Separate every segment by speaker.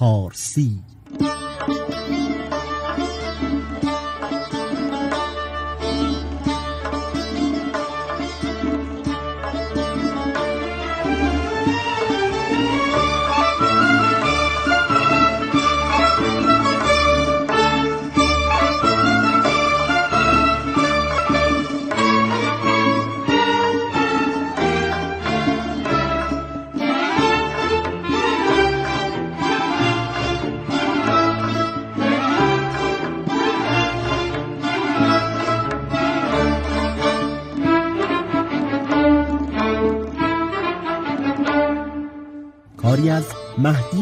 Speaker 1: پارسی.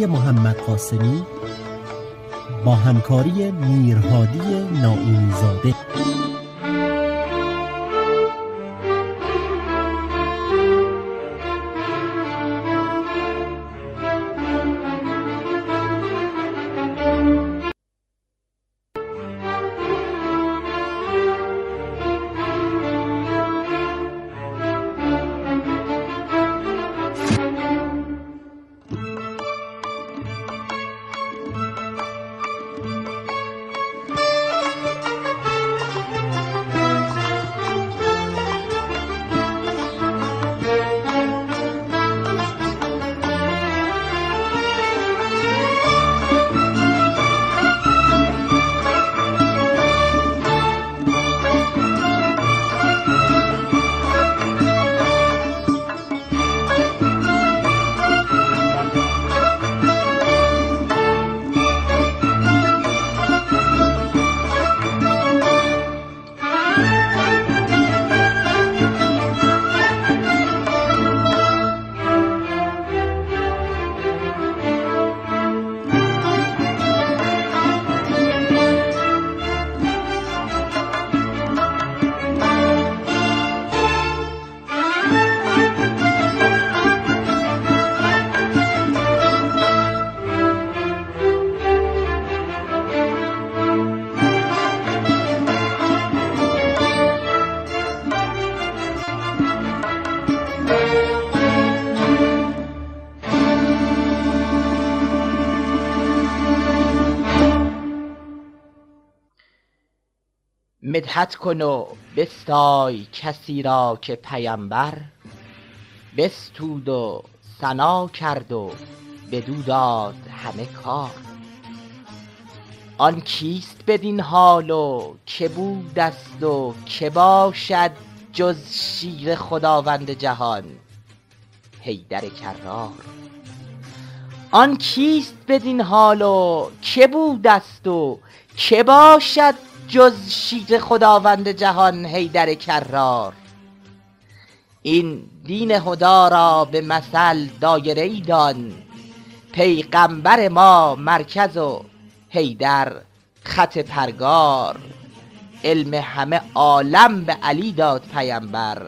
Speaker 1: محمد قاسمی با همکاری میرهادی ناینزاده
Speaker 2: مدحت کن و بستای کسی را که پیمبر بستود و ثنا کرد و بدو داد همه کار. آن کیست بدین حال و که بودست و که باشد جز شیر خداوند جهان؟ حیدر کرار. آن کیست بدین حال و که بودست و که باشد جز شیر خداوند جهان حیدر کرار. این دین هدا را به مثل دایره ای دان. پیغمبر ما مرکز و حیدر خط پرگار. علم همه عالم به علی داد پیمبر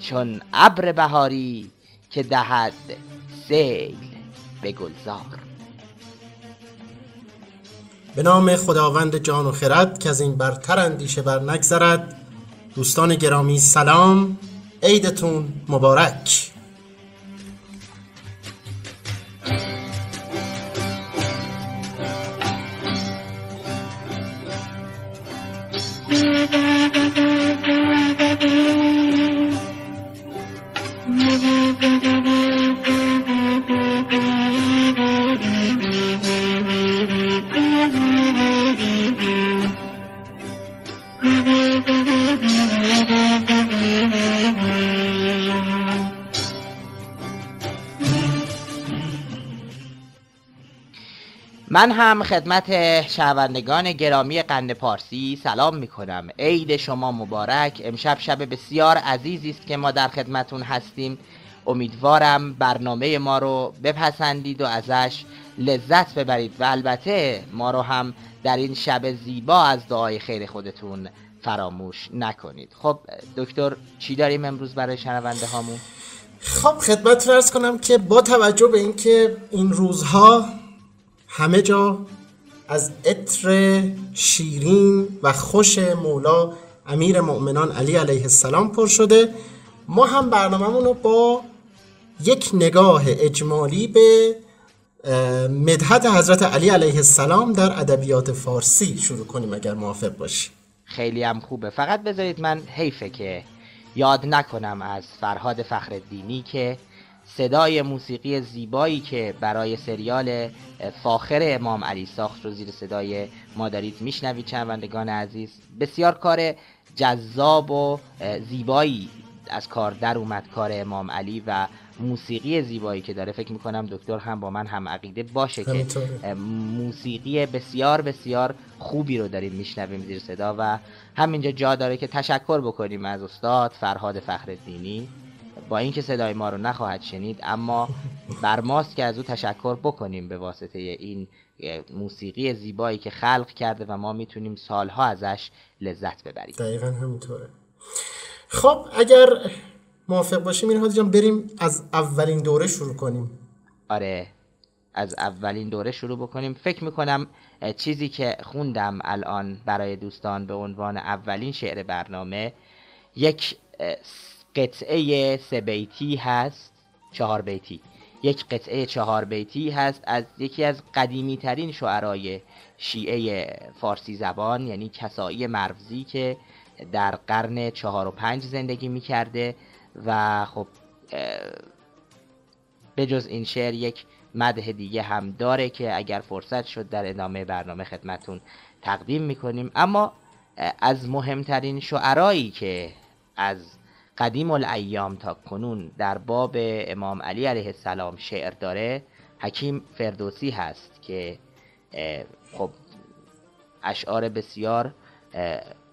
Speaker 2: چون ابر بهاری که دهد سیل به گلزار.
Speaker 3: به نام خداوند جان و خرد که از این برتر اندیشه بر نگذرد. دوستان گرامی سلام. عیدتون مبارک.
Speaker 2: من هم خدمت شنوندگان گرامی قند پارسی سلام می کنم عید شما مبارک. امشب شب بسیار عزیزی است که ما در خدمتون هستیم. امیدوارم برنامه ما رو بپسندید و ازش لذت ببرید و البته ما رو هم در این شب زیبا از دعای خیر خودتون فراموش نکنید. خب دکتر چی داریم امروز برای شنونده هامون؟
Speaker 3: خب خدمت ارز کنم که با توجه به اینکه این روزها همه جا از عطر شیرین و خوش مولا امیر مؤمنان علی علیه السلام پر شده. ما هم برنامهمون رو با یک نگاه اجمالی به مدحت حضرت علی علیه السلام در ادبیات فارسی شروع کنیم اگر موافق باشی.
Speaker 2: خیلی هم خوبه. فقط بذارید من حیفه که یاد نکنم از فرهاد فخردینی که صدای موسیقی زیبایی که برای سریال فاخر امام علی ساخت رو زیر صدای ما دارید میشنوید چنوندگان عزیز. بسیار کار جذاب و زیبایی از کار در اومد کار امام علی و موسیقی زیبایی که داره. فکر می‌کنم دکتر هم با من هم عقیده باشه که موسیقی بسیار بسیار خوبی رو داریم میشنویم زیر صدا و همینجا جا داره که تشکر بکنیم از استاد فرهاد فخردینی با اینکه صدای ما رو نخواهد شنید اما بر ماست که از او تشکر بکنیم به واسطه این موسیقی زیبایی که خلق کرده و ما می‌تونیم سالها ازش لذت ببریم.
Speaker 3: دقیقا همینطوره. خب اگر موافق باشیم این جان بریم از اولین دوره شروع کنیم.
Speaker 2: آره از اولین دوره شروع بکنیم. فکر می‌کنم چیزی که خوندم الان برای دوستان به عنوان اولین شعر برنامه یک قطعه سه بیتی هست. چهار بیتی. یک قطعه چهار بیتی هست از یکی از قدیمی ترین شعرای شیعه فارسی زبان یعنی کسایی مرزی که در قرن چهار و پنج زندگی می کرده و خب به جز این شعر یک مده دیگه هم داره که اگر فرصت شد در ادامه برنامه خدمتون تقدیم می‌کنیم. اما از مهمترین شعرایی که از قدیم الایام تا کنون در باب امام علی علیه السلام شعر داره. حکیم فردوسی هست که خب اشعار بسیار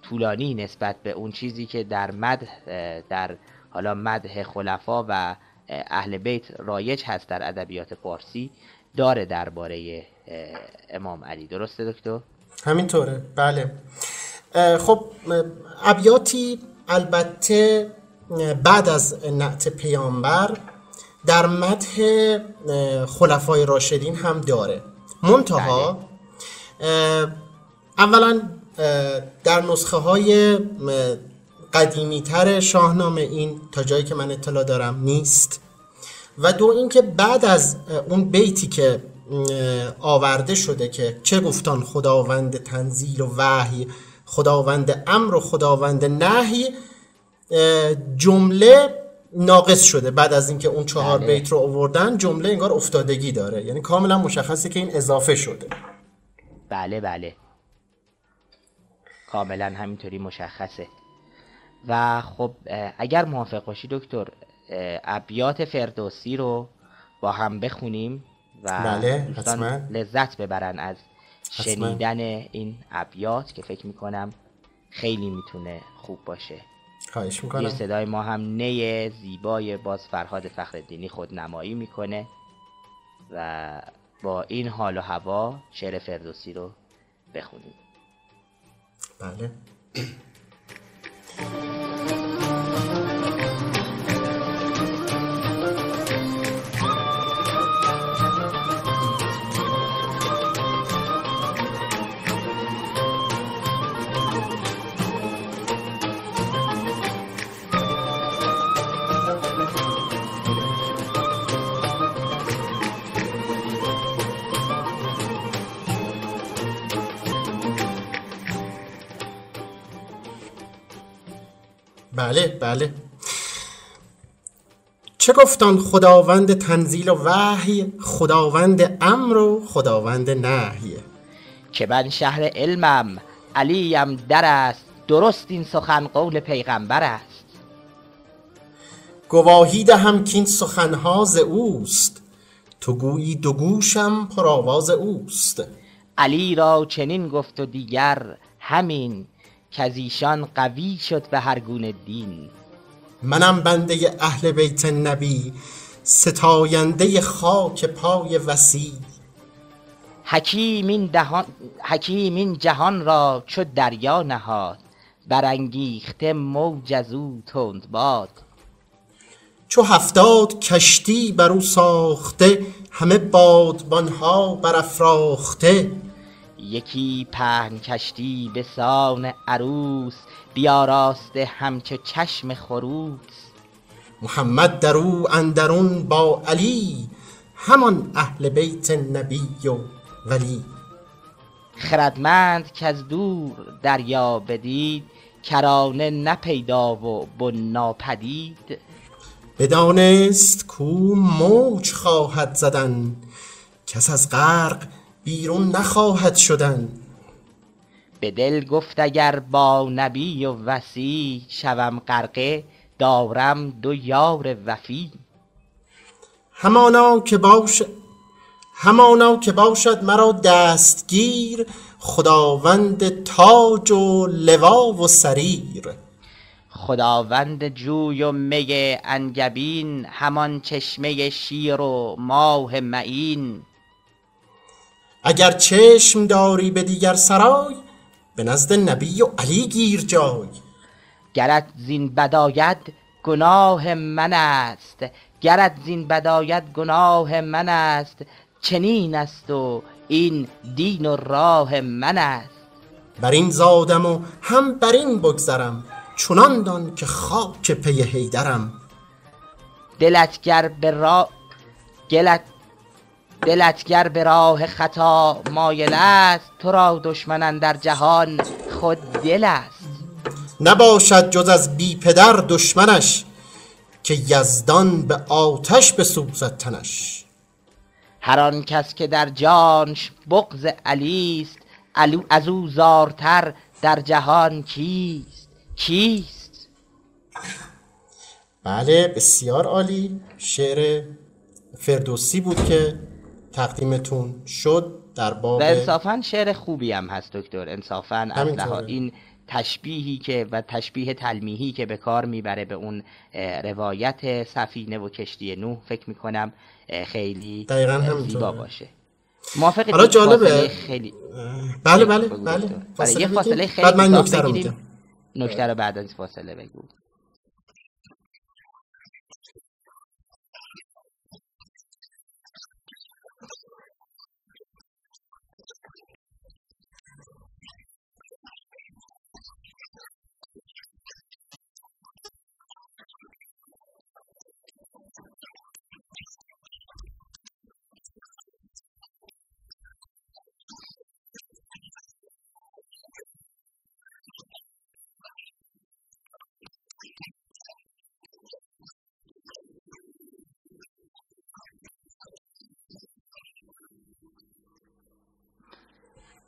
Speaker 2: طولانی نسبت به اون چیزی که در مد در حالا مدح خلفا و اهل بیت رایج هست در ادبیات فارسی داره درباره امام علی. درسته دکتر؟
Speaker 3: همینطوره. بله. خب ابیاتی البته بعد از نعت پیامبر در مدح خلفای راشدین هم داره منتها بله. اولا در نسخه های قدیمی تر شاهنامه این تا جایی که من اطلاع دارم نیست و دو اینکه بعد از اون بیتی که آورده شده که چه گفتان خداوند تنزیل و وحی خداوند امر و خداوند نهی جمله ناقص شده بعد از اینکه اون چهار بله. بیت رو آوردن جمله انگار افتادگی داره. یعنی کاملا مشخصه که این اضافه شده.
Speaker 2: بله بله. کاملا همینطوری مشخصه. و خب اگر موافق باشی دکتر ابیات فردوسی رو با هم بخونیم و
Speaker 3: بله
Speaker 2: لذت ببرن از شنیدن این ابیات که فکر می‌کنم خیلی می‌تونه خوب باشه.
Speaker 3: خواهش می‌کنم.
Speaker 2: صدای ما هم نی زیبای باز فرهاد فخردینی خود نمایی می‌کنه و با این حال و هوا شعر فردوسی رو بخونیم.
Speaker 3: بله. بله بله. چه گفتان خداوند تنزیل و وحی خداوند امر و خداوند نهی؟
Speaker 2: که من شهر علمم علیم در است درست این سخن قول پیغمبر است.
Speaker 3: گواهی دهم که این سخنها ز اوست تو گویی دو گوشم پر آواز اوست.
Speaker 2: علی را چنین گفت و دیگر همین که از ایشان قوی شد به هر گونه دین.
Speaker 3: منم بنده اهل بیت نبی ستاینده خاک پای وسیع.
Speaker 2: حکیم این, دهان... حکیم این جهان را چو دریا نهاد برانگیخته موج از او تند باد.
Speaker 3: چو هفتاد کشتی بر او ساخته همه بادبانها برافراخته.
Speaker 2: یکی پهن کشتی به سان عروس بیاراسته همچو چشم خروس.
Speaker 3: محمد در او اندرون با علی همان اهل بیت نبی و ولی.
Speaker 2: خردمند که از دور دریا بدید کرانه نپیدا و بن ناپدید.
Speaker 3: بدانست کو موج خواهد زدن کس از غرق بیرون نخواهد شدن.
Speaker 2: به دل گفت اگر با نبی و وسی شوم غرقه دارم دو یار وفی.
Speaker 3: همانا که باش همانا که باشد مرا دستگیر خداوند تاج و لوا و سریر.
Speaker 2: خداوند جوی و می انگبین همان چشمه شیر و ماه معین.
Speaker 3: اگر چشم داری به دیگر سرای به نزد نبی و علی گیر جای.
Speaker 2: گرت زین بداید گناه من است. گرت زین بداید گناه من است. چنین است و این دین و راه من است.
Speaker 3: بر این زادم و هم بر این بگذرم چنان دان که خاک پی حیدرم.
Speaker 2: دلت گر به را گلت دلت گر به راه خطا مایل است. تو را دشمنان در جهان خود دل است.
Speaker 3: نباشد جز از بی پدر دشمنش که یزدان به آتش بسوزد تنش.
Speaker 2: هر آن کس که در جانش بغض علی است از او زارتر در جهان کیست؟ کیست؟
Speaker 3: بله بسیار عالی. شعر فردوسی بود که تقدیمتون شد در باب
Speaker 2: و انصافا شعر خوبی هم هست دکتر انصافا از این تشبیهی که و تشبیه تلمیحی که به کار می‌بره به اون روایت سفینه و کشتی نوح فکر می‌کنم خیلی
Speaker 3: دقیقاً همینطوره.
Speaker 2: زیبا باشه موافقید
Speaker 3: حالا جالبه.
Speaker 2: خیلی
Speaker 3: بله بله بله.
Speaker 2: آره،
Speaker 3: فاصله
Speaker 2: یه. فاصله خیلی
Speaker 3: بعد من نکته رو. میگم
Speaker 2: نکته رو بعد از فاصله بگو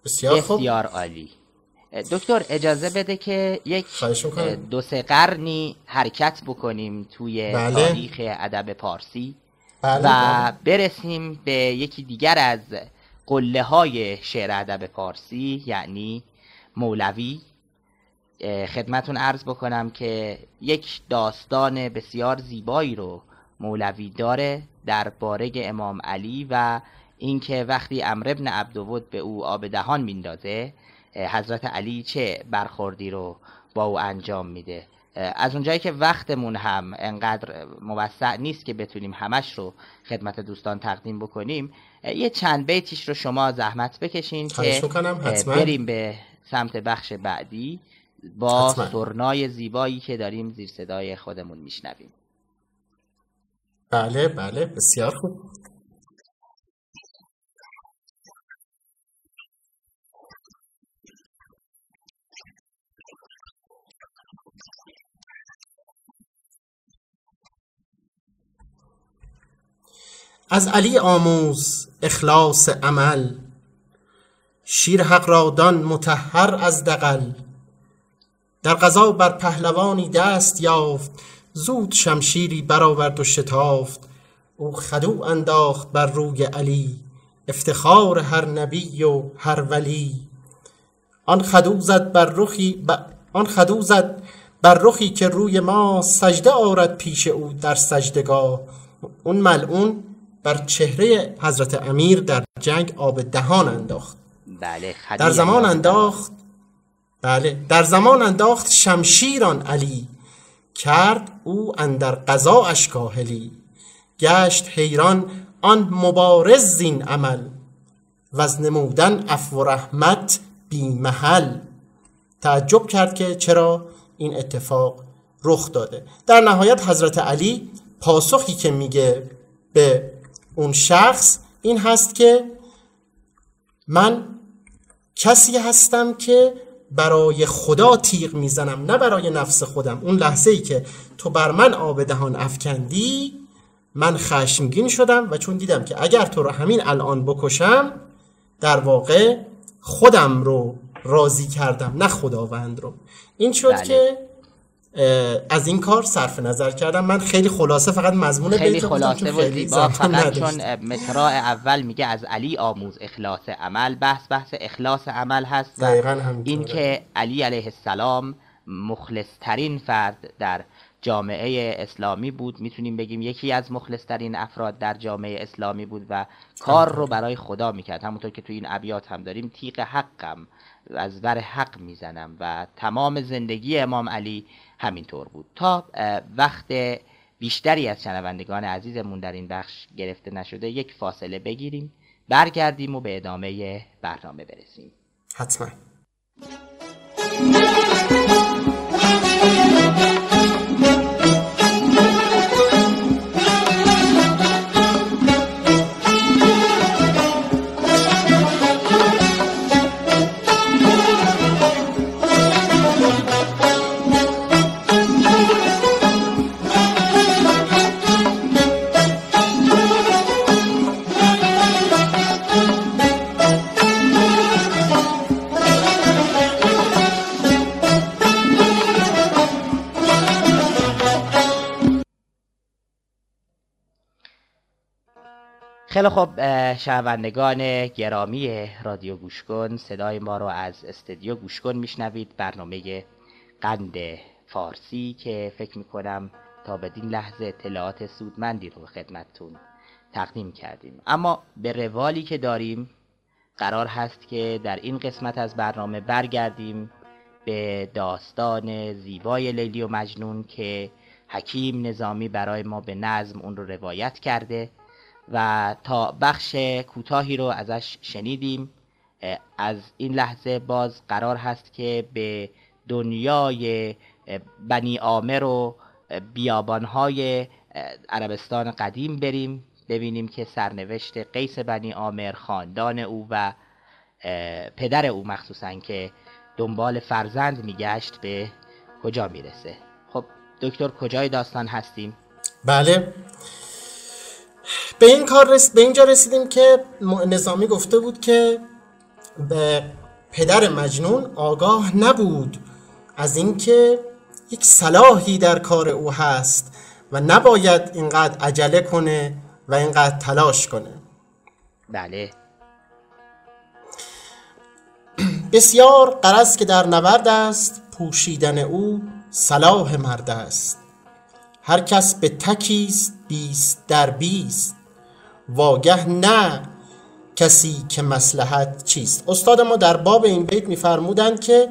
Speaker 3: بسیار خوب
Speaker 2: بسیار عالی دکتر اجازه بده که یک. دو سه قرنی حرکت بکنیم توی
Speaker 3: بله.
Speaker 2: تاریخ ادب پارسی
Speaker 3: بله
Speaker 2: و
Speaker 3: بله.
Speaker 2: برسیم به یکی دیگر از قله های شعر ادب پارسی یعنی مولوی خدمتون عرض بکنم که یک داستان بسیار زیبایی رو مولوی داره درباره امام علی و اینکه وقتی امر ابن عبدود به او آب دهان میندازه حضرت علی چه برخوردی رو با او انجام میده از اونجایی که وقتمون هم انقدر موسع نیست که بتونیم همش رو خدمت دوستان تقدیم بکنیم یه چند بیتیش رو شما زحمت بکشین که. بریم به سمت بخش بعدی با
Speaker 3: حتما.
Speaker 2: سرنای زیبایی که داریم زیر صدای خودمون میشنویم
Speaker 3: بله بله بسیار خوب از علی آموز اخلاص عمل شیر حق را دان مطهر از دغل. در قضا بر پهلوانی دست یافت زود شمشیری برآورد و شتافت. او خدو انداخت بر روی علی افتخار هر نبی و هر ولی. آن خدو زد بر رخی ب... آن خدو زد بر رخی که روی ما سجده آرد پیش او در سجدگاه. اون ملعون بر چهره حضرت امیر در جنگ آب دهان انداخت.
Speaker 2: بله
Speaker 3: در زمان انداخت بله در زمان انداخت شمشیران علی. کرد او اندر قضااش کاهلی گشت حیران آن مبارز زین عمل. و از نمودن عفو و رحمت بی محل. تعجب کرد که چرا این اتفاق رخ داده. در نهایت حضرت علی پاسخی که میگه به اون شخص این هست که من کسی هستم که برای خدا تیغ می‌زنم نه برای نفس خودم اون لحظه ای که تو بر من آب دهان افکندی من خشمگین شدم و چون دیدم که اگر تو رو همین الان بکشم در واقع خودم رو راضی کردم نه خداوند رو این شد
Speaker 2: بله.
Speaker 3: که از این کار صرف نظر کردم. من خیلی خلاصه فقط مضمون
Speaker 2: خیلی خلاصه
Speaker 3: چون
Speaker 2: و زیبا. فقط. چون مصراع اول میگه از علی آموز اخلاص عمل. بحث بحث اخلاص عمل هست و
Speaker 3: دقیقاً.
Speaker 2: این که علی علیه السلام مخلص ترین فرد در جامعه اسلامی بود. می‌تونیم بگیم یکی از مخلص ترین افراد در جامعه اسلامی بود و کار رو برای خدا می‌کرد. همونطور که تو این ابیات هم داریم تیغ حقم از ور حق می‌زنم و تمام زندگی امام علی همینطور بود. تا وقت بیشتری از شنوندگان عزیزمون در این بخش گرفته نشده یک فاصله بگیریم برگردیم و به ادامه برنامه برسیم.
Speaker 3: حتما.
Speaker 2: خیلی اه، شنوندگان گرامی رادیو گوشکن صدای ما رو از استدیو گوشکن میشنوید برنامه قند فارسی که فکر می‌کنم تا بدین لحظه اطلاعات سودمندی رو به خدمتتون تقدیم کردیم. اما به روالی که داریم قرار هست که در این قسمت از برنامه برگردیم به داستان زیبای لیلی و مجنون که حکیم نظامی برای ما به نظم اون رو روایت کرده. و تا بخش کوتاهی رو ازش شنیدیم. از این لحظه باز قرار هست که به دنیای بنی آمر و بیابانهای عربستان قدیم بریم ببینیم که سرنوشت قیس بنی آمر خاندان او و پدر او مخصوصا که دنبال فرزند میگشت به کجا می‌رسه. خب دکتر کجای داستان هستیم؟
Speaker 3: بله. به این کار رس... به اینجا رسیدیم که نظامی گفته بود که به پدر مجنون آگاه نبود از اینکه یک صلاحی در کار او هست و نباید اینقدر عجله کنه و اینقدر تلاش کنه.
Speaker 2: بله.
Speaker 3: بسیار قرض که در نبرد است پوشیدن او صلاح مرد است. هر کس به تکیست بیست در بیست. واگه نه کسی که مسلحت چیست. استاد ما در باب این بیت میفرمودند که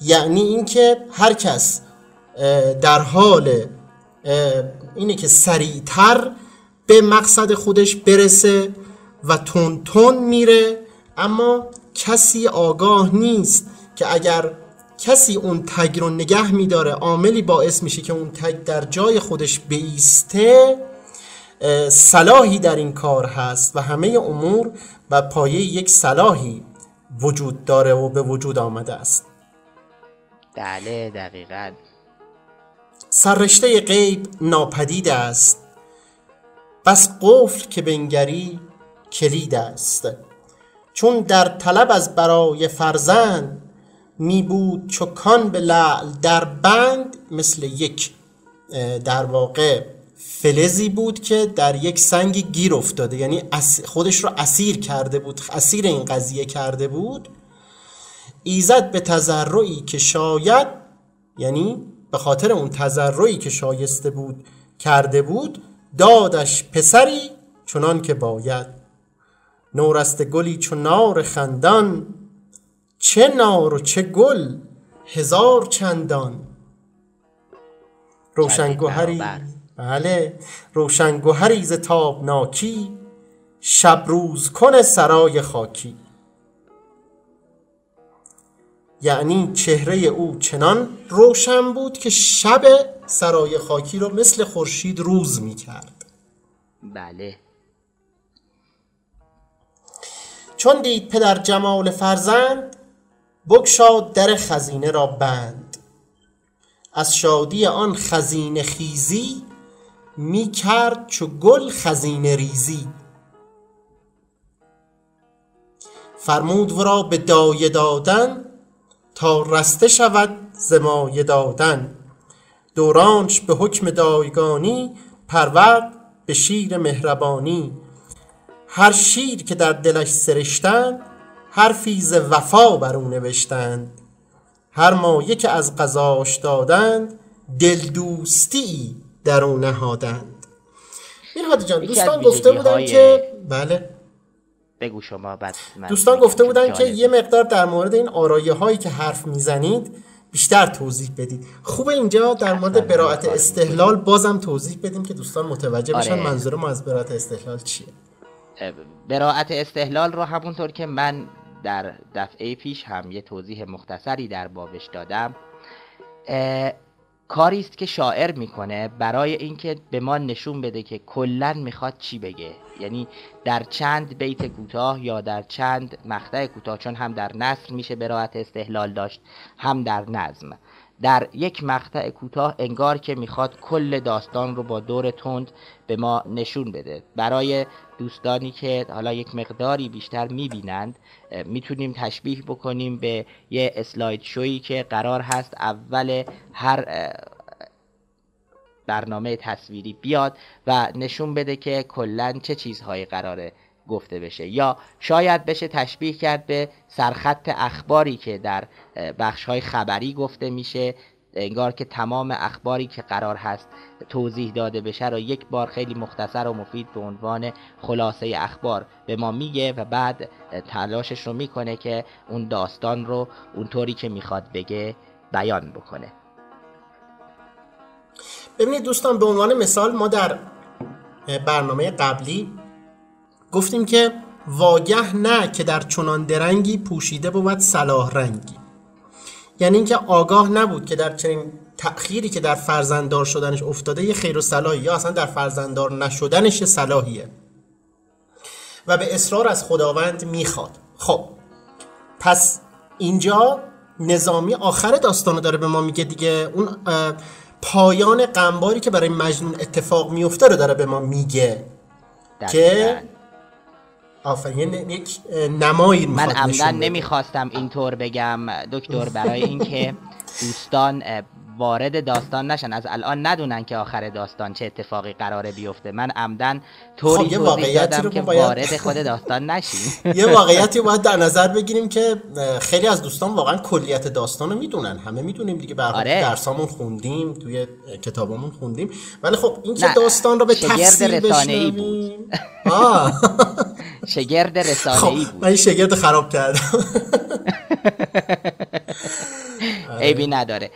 Speaker 3: یعنی اینکه هر کس در حال اینه که سریعتر به مقصد خودش برسه و تون تون میره اما کسی آگاه نیست که اگر کسی اون تگ رو نگه میداره عاملی باعث میشه که اون تگ در جای خودش بیسته صلاحی در این کار هست و همه امور و پایه یک صلاحی وجود داره و به وجود آمده است.
Speaker 2: بله دقیقا.
Speaker 3: سررشته غیب ناپدید است. بس قفل که بنگری کلید است. چون در طلب از برای فرزند می بود چکان به لعل در بند مثل یک در واقع فلزی بود که در یک سنگ گیر افتاده. یعنی خودش رو اسیر کرده بود اسیر این قضیه کرده بود. ایزد به تذرعی که شاید یعنی به خاطر اون تذرعی که شایسته بود کرده بود دادش پسری چنان که باید. نورست گلی چو نار خندان چه نار و چه گل هزار چندان. روشنگوهری. بله. روشنگوهری ز تابناکی شب روز کن سرای خاکی. یعنی چهره او چنان روشن بود که شب سرای خاکی رو مثل خورشید روز می کرد.
Speaker 2: بله.
Speaker 3: چون دید پدر جمال فرزند بگشاد در خزینه را بند. از شادی آن خزینه خیزی می کرد چو گل خزینه ریزی. فرمود ورا به دایه دادن تا رسته شود ز مایه دادن. دورانش به حکم دایگانی پرورد به شیر مهربانی. هر شیر که در دلش سرشتند حرفی ز وفا بر او نوشتند. هر مایه که از غذاش دادند دل دوستی در او نهادند. میرهادی جان دوستان گفته بودن که بله.
Speaker 2: بگو شما بعد من
Speaker 3: دوستان گفته بودن که. یه مقدار در مورد این آرایه هایی که حرف می‌زنید بیشتر توضیح بدید. خوبه اینجا در مورد براعت استحلال بازم توضیح بدیم که دوستان متوجه بشن
Speaker 2: آره.
Speaker 3: منظور ما از براعت استحلال چیه.
Speaker 2: براعت استحلال رو همونطور که من در دفعه پیش هم یه توضیح مختصری در بابش دادم. کاری است که شاعر می‌کنه برای اینکه به ما نشون بده که کلا می‌خواد چی بگه. یعنی در چند بیت کوتاه یا در چند مقطع کوتاه چون هم در نثر میشه براعت استحلال داشت هم در نظم. در یک مقطع کوتاه انگار که می‌خواد کل داستان رو با دور تند به ما نشون بده. برای دوستانی که حالا یک مقداری بیشتر می‌بینند می‌تونیم تشبیه بکنیم به یه اسلاید شویی که قرار هست اول هر برنامه تصویری بیاد و نشون بده که کلا چه چیزهایی قراره گفته بشه. یا شاید بشه تشبیه کرد به سرخط اخباری که در بخش های خبری گفته میشه. انگار که تمام اخباری که قرار هست توضیح داده بشه رو یک بار خیلی مختصر و مفید به عنوان خلاصه اخبار به ما میگه و بعد تلاشش رو می‌کنه که اون داستان رو اونطوری که می‌خواد بگه بیان بکنه.
Speaker 3: ببینید دوستان به عنوان مثال ما در برنامه قبلی گفتیم که واگه نه که در چنان درنگی پوشیده بود صلاح رنگی. یعنی اینکه آگاه نبود که در چنین تأخیری که در فرزنددار شدنش افتاده یه خیر و صلاحی یا اصلا در فرزنددار نشدنش یه صلاحیه. و به اصرار از خداوند می‌خواد. خب پس اینجا نظامی آخر داستانو داره به ما میگه دیگه. اون پایان غمباری که برای مجنون اتفاق میفته رو داره به ما میگه. که. آفرین. یک نمایی
Speaker 2: من عمدن. نمی‌خواستم اینطور بگم دکتر برای اینکه دوستان وارد داستان نشن. از الان ندونن که آخر داستان چه اتفاقی قراره بیفته. من عمدن طوری
Speaker 3: خب، واقعیتی
Speaker 2: دادم که
Speaker 3: باید-
Speaker 2: وارد خود داستان نشیم.
Speaker 3: یه واقعیتی باید در نظر بگیریم که خیلی از دوستان واقعا کلیت داستان رو می‌دونن. همه می‌دونیم دیگه. حال
Speaker 2: آره.
Speaker 3: درسامون خوندیم توی اه، کتابامون خوندیم. ولی خب این که داستان رو به تفصیل بشنویم؟ آه.
Speaker 2: شگرد رسانه
Speaker 3: خب
Speaker 2: ای بود.
Speaker 3: من این شگرد خراب کردم.
Speaker 2: عیبی نداره.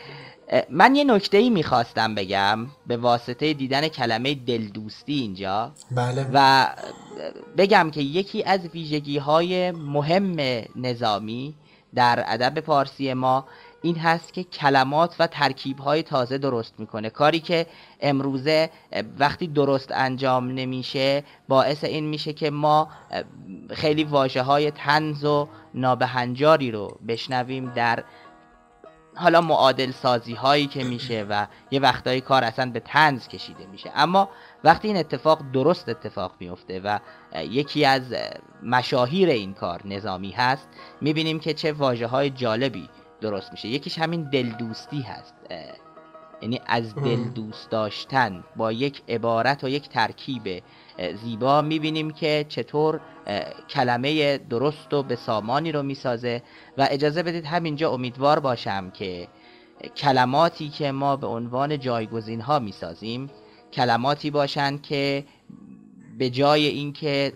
Speaker 2: اه، من یه نکته ای می‌خواستم بگم به واسطه دیدن کلمه دلدوستی اینجا.
Speaker 3: بله.
Speaker 2: و بگم که یکی از ویژگی های مهم نظامی در ادب پارسی ما این هست که کلمات و ترکیب های تازه درست می‌کنه. کاری که امروزه وقتی درست انجام نمیشه باعث این میشه که ما خیلی واجه های تنز و نابهنجاری رو بشنویم در حالا معادل سازی هایی که میشه و یه وقتایی کار اصلا به تنز کشیده میشه. اما وقتی این اتفاق درست اتفاق میفته و یکی از اه، مشاهیر این کار نظامی هست می‌بینیم که چه واجه های جالبی درست میشه. یکیش همین دلدوستی هست. یعنی از دل دوست داشتن با یک عبارت و یک ترکیب زیبا می‌بینیم که چطور کلمه درست و به سامانی رو می‌سازه. و اجازه بدید همینجا امیدوار باشم که کلماتی که ما به عنوان جایگزین ها می‌سازیم کلماتی باشند که به جای اینکه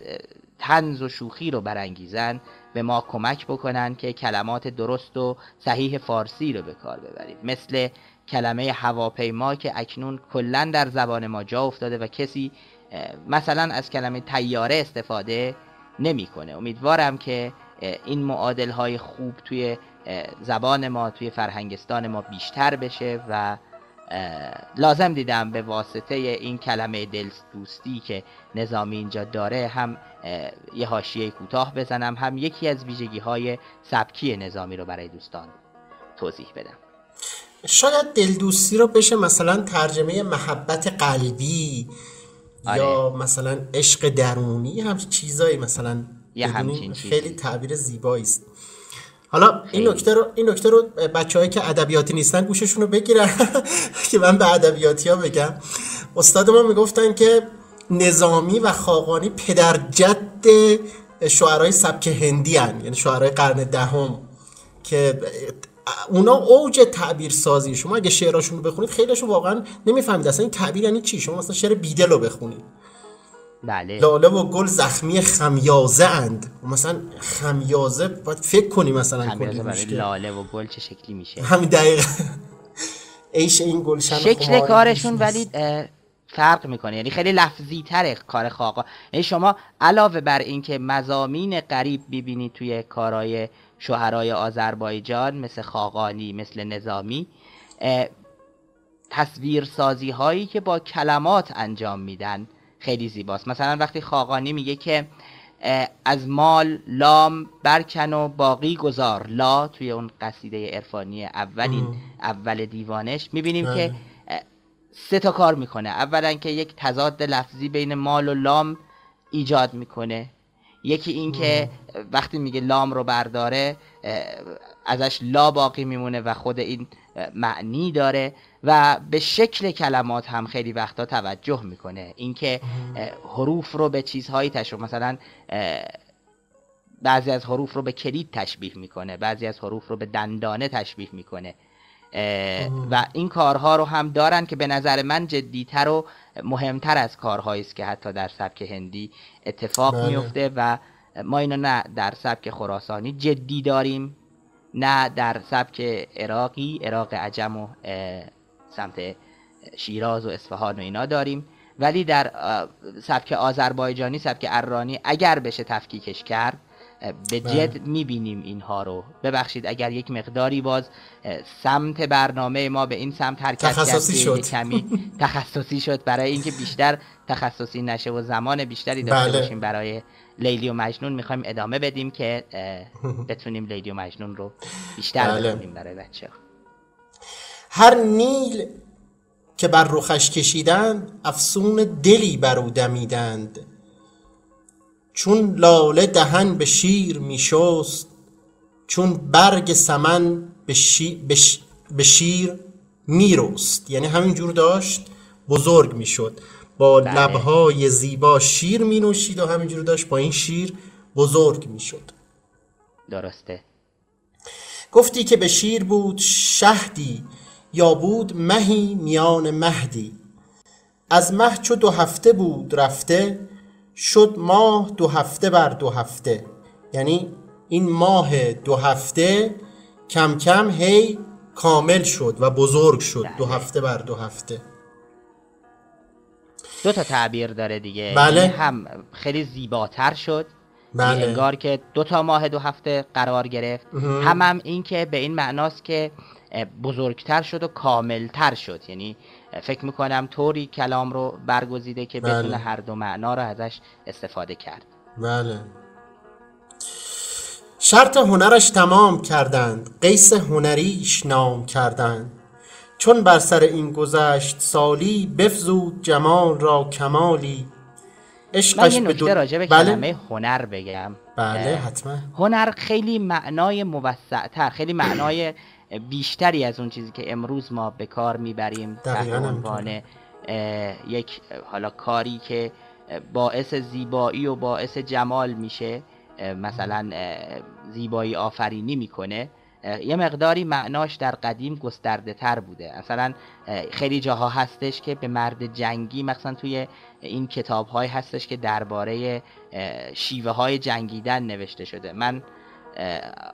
Speaker 2: تنز و شوخی رو برانگیزن به ما کمک بکنن که کلمات درست و صحیح فارسی رو به کار ببریم. مثل کلمه هواپیما که اکنون کلا در زبان ما جا افتاده و کسی مثلا از کلمه تیاره استفاده نمی‌کنه. امیدوارم که این معادل های خوب توی زبان ما توی فرهنگستان ما بیشتر بشه و لازم دیدم به واسطه این کلمه دل دوستی که نظامی اینجا داره هم یه حاشیه کوتاه بزنم هم یکی از ویژگی های سبکی نظامی رو برای دوستان توضیح بدم.
Speaker 3: شاید دل دوستی رو بشه مثلا ترجمه محبت قلبی آره. یا مثلا عشق درونی هم چیزایی مثلا
Speaker 2: یه همچین
Speaker 3: خیلی تعبیر زیبایی است حالا این نکته رو این نکته رو بچه‌هایی که ادبیاتی نیستن گوششون رو بگیرن. که من به ادبیاتی ها بگم. استاد ما می‌گفتن که نظامی و خاقانی پدر جد شعرهای سبک هندی هن. یعنی شعرهای قرن دهم که اونا اوج تعبیر سازی شما اگه شعراشون رو بخونید خیلیشون واقعا نمی‌فهمید اصلا این تعبیر یعنی چی. شما مثلا شعر بیدل رو بخونید.
Speaker 2: بله.
Speaker 3: لاله و گل زخمی خمیازه اند. مثلا خمیازه باید فکر کنی مثلا
Speaker 2: خمیازه برای لاله و گل چه شکلی میشه؟
Speaker 3: همین دقیقا. ایش این گلشن
Speaker 2: شکل کارشون ولی فرق می‌کنه. یعنی خیلی لفظی تره کار خاقا. یعنی شما علاوه بر اینکه مزامین قریب ببینید توی کارهای شوهرای آذربایجان مثل خاقانی مثل نظامی تصویر سازی هایی که با کلمات انجام میدن خیلی زیباست. مثلا وقتی خاقانی میگه که از مال لام برکن و باقی گذار. لا توی اون قصیده عرفانی اولین اول دیوانش. می‌بینیم که بله. سه تا کار می‌کنه. اولا که یک تضاد لفظی بین مال و لام ایجاد می‌کنه. یکی این که وقتی میگه لام رو برداره ازش لا باقی میمونه و خود این معنی داره و به شکل کلمات هم خیلی وقتا توجه می‌کنه. اینکه حروف رو به چیزهایی تشبیه مثلا بعضی از حروف رو به کلید تشبیه می‌کنه بعضی از حروف رو به دندانه تشبیه می‌کنه. و این کارها رو هم دارن که به نظر من جدیتر و مهمتر از کارهایی است که حتی در سبک هندی اتفاق بله. میفته و ما اینو نه در سبک خراسانی جدی داریم. نه در سبک عراقی عراق عجم و سمت شیراز و اصفهان و اینا داریم. ولی در سبک آذربایجانی سبک ارانی اگر بشه تفکیکش کرد به بله. جد می‌بینیم اینها رو ببخشید اگر یک مقداری باز سمت برنامه ما به این سمت حرکت
Speaker 3: تخصصی شد
Speaker 2: کمی تخصصی شد برای اینکه بیشتر تخصصی نشه و زمان بیشتری داشته بله. باشیم برای لیلی و مجنون می‌خوایم ادامه بدیم که بتونیم لیلی و مجنون رو بیشتر بله. بخونیم برای بچه
Speaker 3: هر نیل که بر رخش کشیدند افسون دلی بر او دمیدند چون لاله دهن به شیر میشست چون برگ سمن به, شی... به, شیر میرست. یعنی همینجور داشت بزرگ می‌شد. با بله. لبهای زیبا شیر می نوشید و همینجور داشت با این شیر بزرگ می‌شد.
Speaker 2: درسته.
Speaker 3: گفتی که به شیر بود شهدی یا بود مهی میان مهدی. از مه چو دو هفته بود رفته شد ماه دو هفته بر دو هفته. یعنی این ماه دو هفته کم کم هی کامل شد و بزرگ شد. دو بله. هفته بر دو هفته.
Speaker 2: دو تا تعبیر داره دیگه.
Speaker 3: بله.
Speaker 2: یعنی هم خیلی زیباتر شد.
Speaker 3: بله.
Speaker 2: انگار که دو تا ماه دو هفته قرار گرفت. هم هم این که به این معناست که بزرگتر شد و کاملتر شد. یعنی فکر می‌کنم طوری کلام رو برگزیده که بله. بتونه هر دو معنا رو ازش استفاده کرد.
Speaker 3: بله. شرط هنرش تمام کردند. قیس هنریش نام کردند. چون بر سر این گذشت سالی بفزود جمال را کمالی.
Speaker 2: عشقش من یه نکته راجع به بله؟ کلمه هنر بگم.
Speaker 3: بله حتما.
Speaker 2: هنر خیلی معنای موسعتر خیلی معنای بیشتری از اون چیزی که امروز ما به کار می‌بریم تحت عنوان یک حالا کاری که باعث زیبایی و باعث جمال میشه مثلا زیبایی آفرینی می‌کنه. یه مقداری معناش در قدیم گسترده تر بوده. مثلا خیلی جاها هستش که به مرد جنگی مثلا توی این کتاب های هستش که درباره شیوه های جنگیدن نوشته شده. من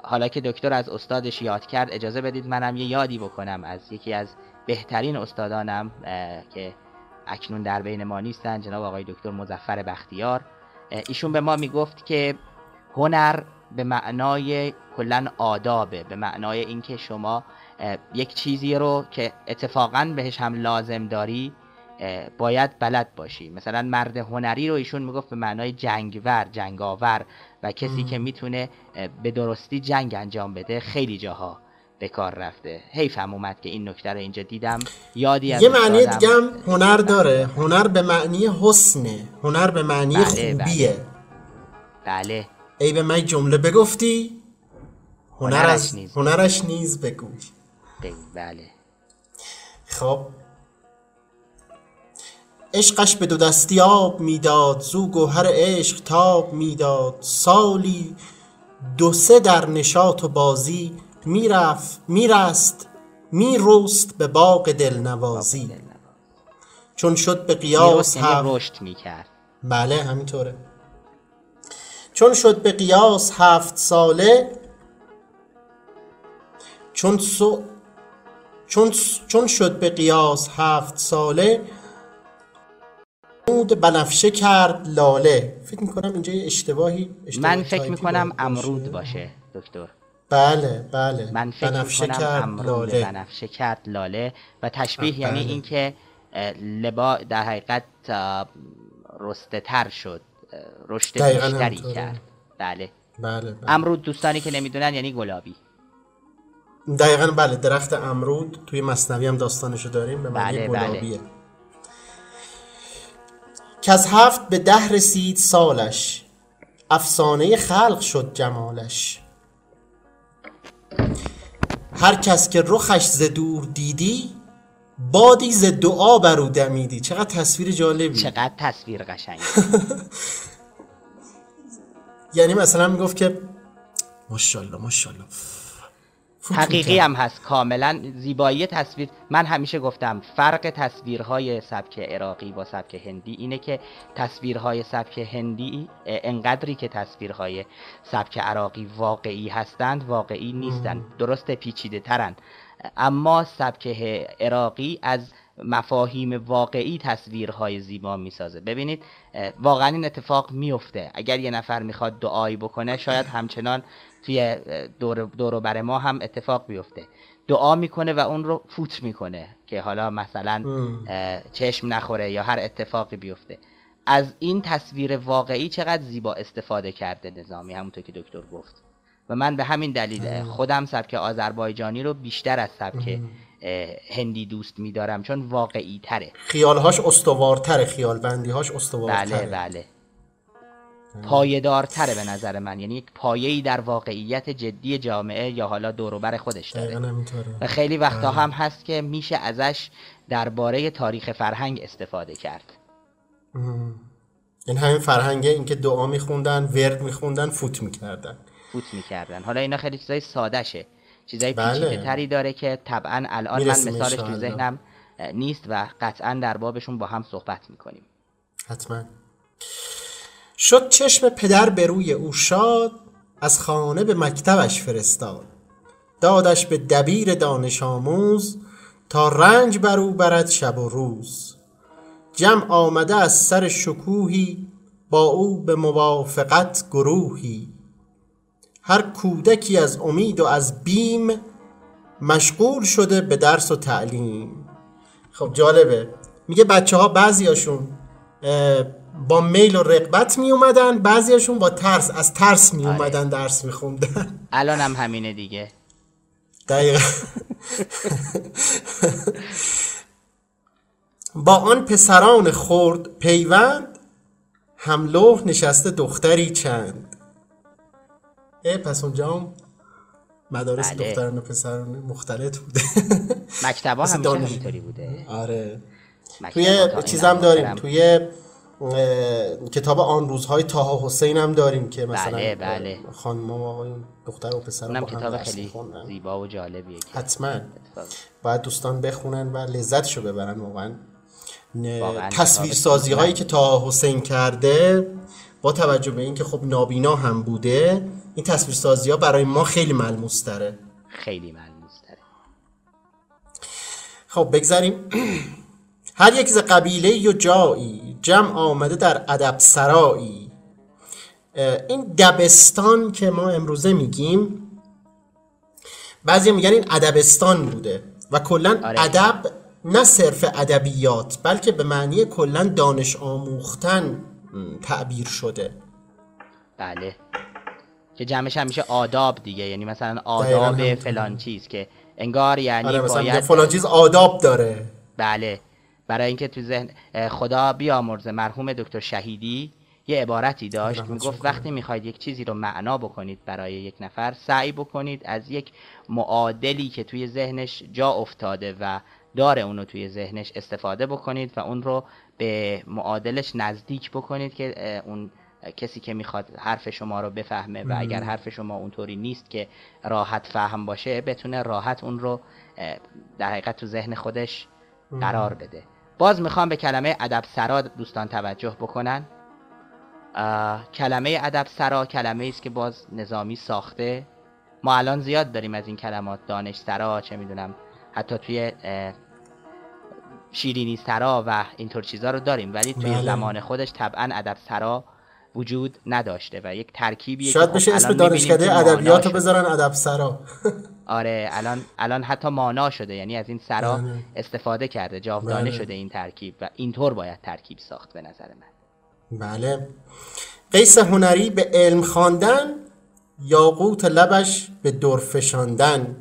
Speaker 2: حالا که دکتر از استادش یاد کرد اجازه بدید منم یه یادی بکنم از یکی از بهترین استادانم که اکنون در بین ما نیستن جناب آقای دکتر مزفر بختیار. ایشون به ما می‌گفت که هنر به معنای کلا آدابه به معنای اینکه شما یک چیزی رو که اتفاقا بهش هم لازم داری باید بلد باشی. مثلا مرد هنری رو ایشون می‌گفت به معنای جنگور جنگاور. و کسی که می‌تونه به درستی جنگ انجام بده خیلی جاها به کار رفته. حیفم اومد که این نکته رو اینجا دیدم. یادی
Speaker 3: یه معنی دیگه هم هنر داره. هنر به معنی حسنه هنر به معنی بله خوبیه.
Speaker 2: بله.
Speaker 3: ای به من جمله بگفتی هنرش نیز. هنرش نیز بگوی
Speaker 2: بله.
Speaker 3: خب عشقش به دو دستی آب می‌داد زو گوهر عشق تاب می‌داد. سالی دو سه در نشاط و بازی می‌رفت میرست میروست به باغ دلنوازی. چون شد به قیاس
Speaker 2: یعنی هم رشد می‌کرد.
Speaker 3: بله همینطوره. چون شد به قیاس هفت ساله چون سو چون, چون شد به قیاس هفت ساله امرود بنفشه کرد لاله فکر می‌کنم اینجا یه اشتباهی,
Speaker 2: من فکر می‌کنم امرود باشه دکتر
Speaker 3: بله بله
Speaker 2: من فکر بنفشه کرد امرود لاله. بنفشه کرد لاله و تشبیه یعنی بله. اینکه لبا در حقیقت رسته تر شد رشد بیشتری کرد بله
Speaker 3: بله, بله.
Speaker 2: امرود دوستانی که نمی‌دونن یعنی گلابی
Speaker 3: دقیقا بله درخت امرود توی مصنوی هم داستانشو داریم به معنی بله, بله. گلابیه بله. که از هفت به ده رسید سالش. افسانه خلق شد جمالش. هر کس که رخش ز دور دیدی بادی ز دعا برو دمیدی. چقدر تصویر جالبی.
Speaker 2: چقدر تصویر قشنگ.
Speaker 3: یعنی مثلا می‌گفت که ماشاءالله ماشاءالله.
Speaker 2: حقیقی هم هست. کاملا زیبایی تصویر. من همیشه گفتم فرق تصویرهای سبک عراقی با سبک هندی اینه که تصویرهای سبک هندی انقدری که تصویرهای سبک عراقی واقعی هستند واقعی نیستند درست پیچیده ترن. اما سبک عراقی از مفاهیم واقعی تصویرهای زیبا می‌سازه. ببینید واقعا این اتفاق میفته اگر یه نفر می‌خواد دعایی بکنه شاید همچنان توی دور, دور بر ما هم اتفاق بیفته. دعا می‌کنه و اون رو فوت می‌کنه که حالا مثلا چشم نخوره یا هر اتفاقی بیفته. از این تصویر واقعی چقدر زیبا استفاده کرده نظامی؟ همونطور که دکتر گفت. و من به همین دلیل خودم سبک آذربایجانی رو بیشتر از سبک هندی دوست میدارم چون واقعی تره
Speaker 3: خیالهاش استوارتره خیال بندیهاش استوارتره.
Speaker 2: بله بله. پایدارتره به نظر من. یعنی یک پایه‌ای در واقعیت جدی جامعه یا حالا دوروبر خودش داره. و خیلی وقتا بله. هم هست که میشه ازش درباره تاریخ فرهنگ استفاده کرد.
Speaker 3: این همین فرهنگه اینکه دعا میخوندن ورد میخوندن فوت می‌کردن.
Speaker 2: فوت می‌کردن. حالا اینا خیلی چیزای ساده شه چیزای بله. تری داره که طبعا الان من مثالش تو ذهنم نیست و قطعا در بابشون با هم صحبت می‌کنیم.
Speaker 3: حتما. شد چشم پدر به روی او شاد از خانه به مکتبش فرستاد. دادش به دبیر دانش آموز تا رنج بر او برد شب و روز. جمع آمده از سر شکوهی با او به موافقت گروهی. هر کودکی از امید و از بیم مشغول شده به درس و تعلیم. خب جالبه. میگه بچه ها بعضیاشون با میل و رقبت می اومدن بعضیاشون با ترس از ترس می اومدن آره. درس می خوندن
Speaker 2: الان هم همینه دیگه.
Speaker 3: دقیقا. با آن پسران خورد پیوند هملوح نشسته دختری چند. اه پس اونجا هم مدارس بله. دختران و پسران مختلط بوده.
Speaker 2: مکتبا همیشه همینطوری بوده.
Speaker 3: آره. توی چیزم داریم توی کتاب آن روزهای تاها حسین هم داریم که مثلا
Speaker 2: بله بله.
Speaker 3: خانم و آقایون دختر و پسر
Speaker 2: اونم کتاب خیلی زیبا و جالبیه
Speaker 3: حتما. باید دوستان بخونن و لذتشو ببرن واقعا. تصویر سازی هایی که تا حسین کرده با توجه به اینکه خب نابینا هم بوده این تصویر سازی ها برای ما خیلی ملموس تره
Speaker 2: خیلی ملموس تره
Speaker 3: خب بگذاریم. هر یک ز قبیله و جایی جمع آمده در ادب سرایی. این دبستان که ما امروزه میگیم بعضی میگن این ادبستان بوده و کلا
Speaker 2: آره.
Speaker 3: ادب نه صرف ادبیات بلکه به معنی کلا دانش آموختن تعبیر شده.
Speaker 2: بله. که جمعش هم میشه آداب دیگه یعنی مثلا آداب. فلان چیز که انگار یعنی
Speaker 3: آره مثلا
Speaker 2: باید
Speaker 3: فلان چیز آداب داره.
Speaker 2: بله. برای اینکه تو ذهن خدا بیامرزه. مرحوم دکتر شهیدی یه عبارتی داشت
Speaker 3: رحمتشون
Speaker 2: می‌گفت. وقتی می‌خواید یک چیزی رو معنا بکنید برای یک نفر سعی بکنید از یک معادلی که توی ذهنش جا افتاده و داره اونو توی ذهنش استفاده بکنید و اون رو به معادلش نزدیک بکنید که اون کسی که می‌خواد حرف شما رو بفهمه و اگر حرف شما اونطوری نیست که راحت فهم باشه بتونه راحت اون رو در حقیقت تو ذهن خودش قرار بده. باز می‌خوام به کلمه ادب سرا دوستان توجه بکنن. کلمه ادب سرا کلمه است که باز نظامی ساخته. ما الان زیاد داریم از این کلمات دانش سرا چه می‌دونم حتی توی شیرینی سرا و اینطور چیزا رو داریم. ولی توی
Speaker 3: بله.
Speaker 2: زمان خودش طبعا ادب سرا وجود نداشته و یک ترکیبیه
Speaker 3: شاید بشه
Speaker 2: خب
Speaker 3: اسم دانشکده ادبیات رو. بذارن ادب سرا
Speaker 2: آره الان الان حتی مانا شده یعنی از این سرا
Speaker 3: بله.
Speaker 2: استفاده کرده جاودانه
Speaker 3: بله.
Speaker 2: شده این ترکیب و اینطور باید ترکیب ساخت به نظر من
Speaker 3: بله قیس هنری به علم خواندن یاقوت لبش به در فشاندن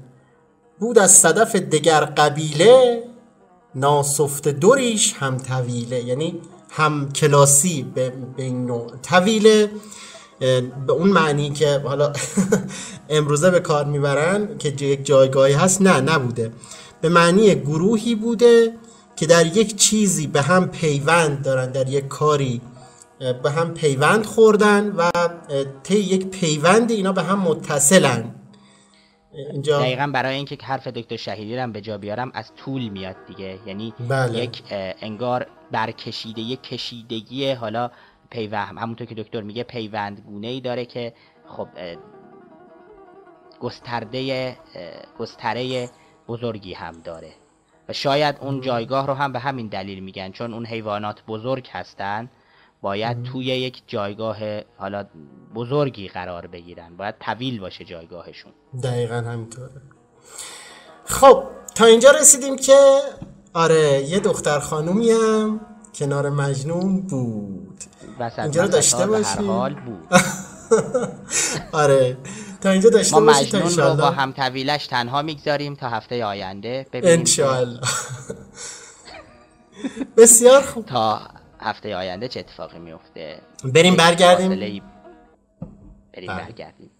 Speaker 3: بود از صدف دگر قبیله ناسفت دوریش هم طویله یعنی هم کلاسی به, به این نوع طویله به اون معنی که حالا امروزه به کار می‌برن که یک جایگاهی هست نه نبوده. به معنی گروهی بوده که در یک چیزی به هم پیوند دارن در یک کاری به هم پیوند خوردن و طی یک پیوند اینا به هم متصلن. اینجا.
Speaker 2: دقیقا برای اینکه حرف دکتر شهیدی رو هم به جا بیارم از طول میاد دیگه. یعنی
Speaker 3: بله.
Speaker 2: یک انگار برکشیده یک کشیدگی حالا پیوند همونطور که دکتر میگه پیوند گونه ای داره که خب گسترده گستره بزرگی هم داره. و شاید اون جایگاه رو هم به همین دلیل میگن چون اون حیوانات بزرگ هستن. باید توی یک جایگاه حالا بزرگی قرار بگیرن. باید طویل باشه جایگاهشون.
Speaker 3: دقیقا همینطوره. خب تا اینجا رسیدیم که آره یه دختر خانومی هم کنار مجنون بود. اینجا رو داشته باشیم.
Speaker 2: حال بود.
Speaker 3: آره. تا اینجا داشته
Speaker 2: ما
Speaker 3: باشید تا
Speaker 2: مجنون رو با هم طویلش تنها می‌گذاریم تا هفته آینده ببینیم.
Speaker 3: انشالله بسیار خوب.
Speaker 2: تا هفته آینده چه اتفاقی میفته
Speaker 3: بریم برگردیم
Speaker 2: بریم
Speaker 3: بر.
Speaker 2: برگردیم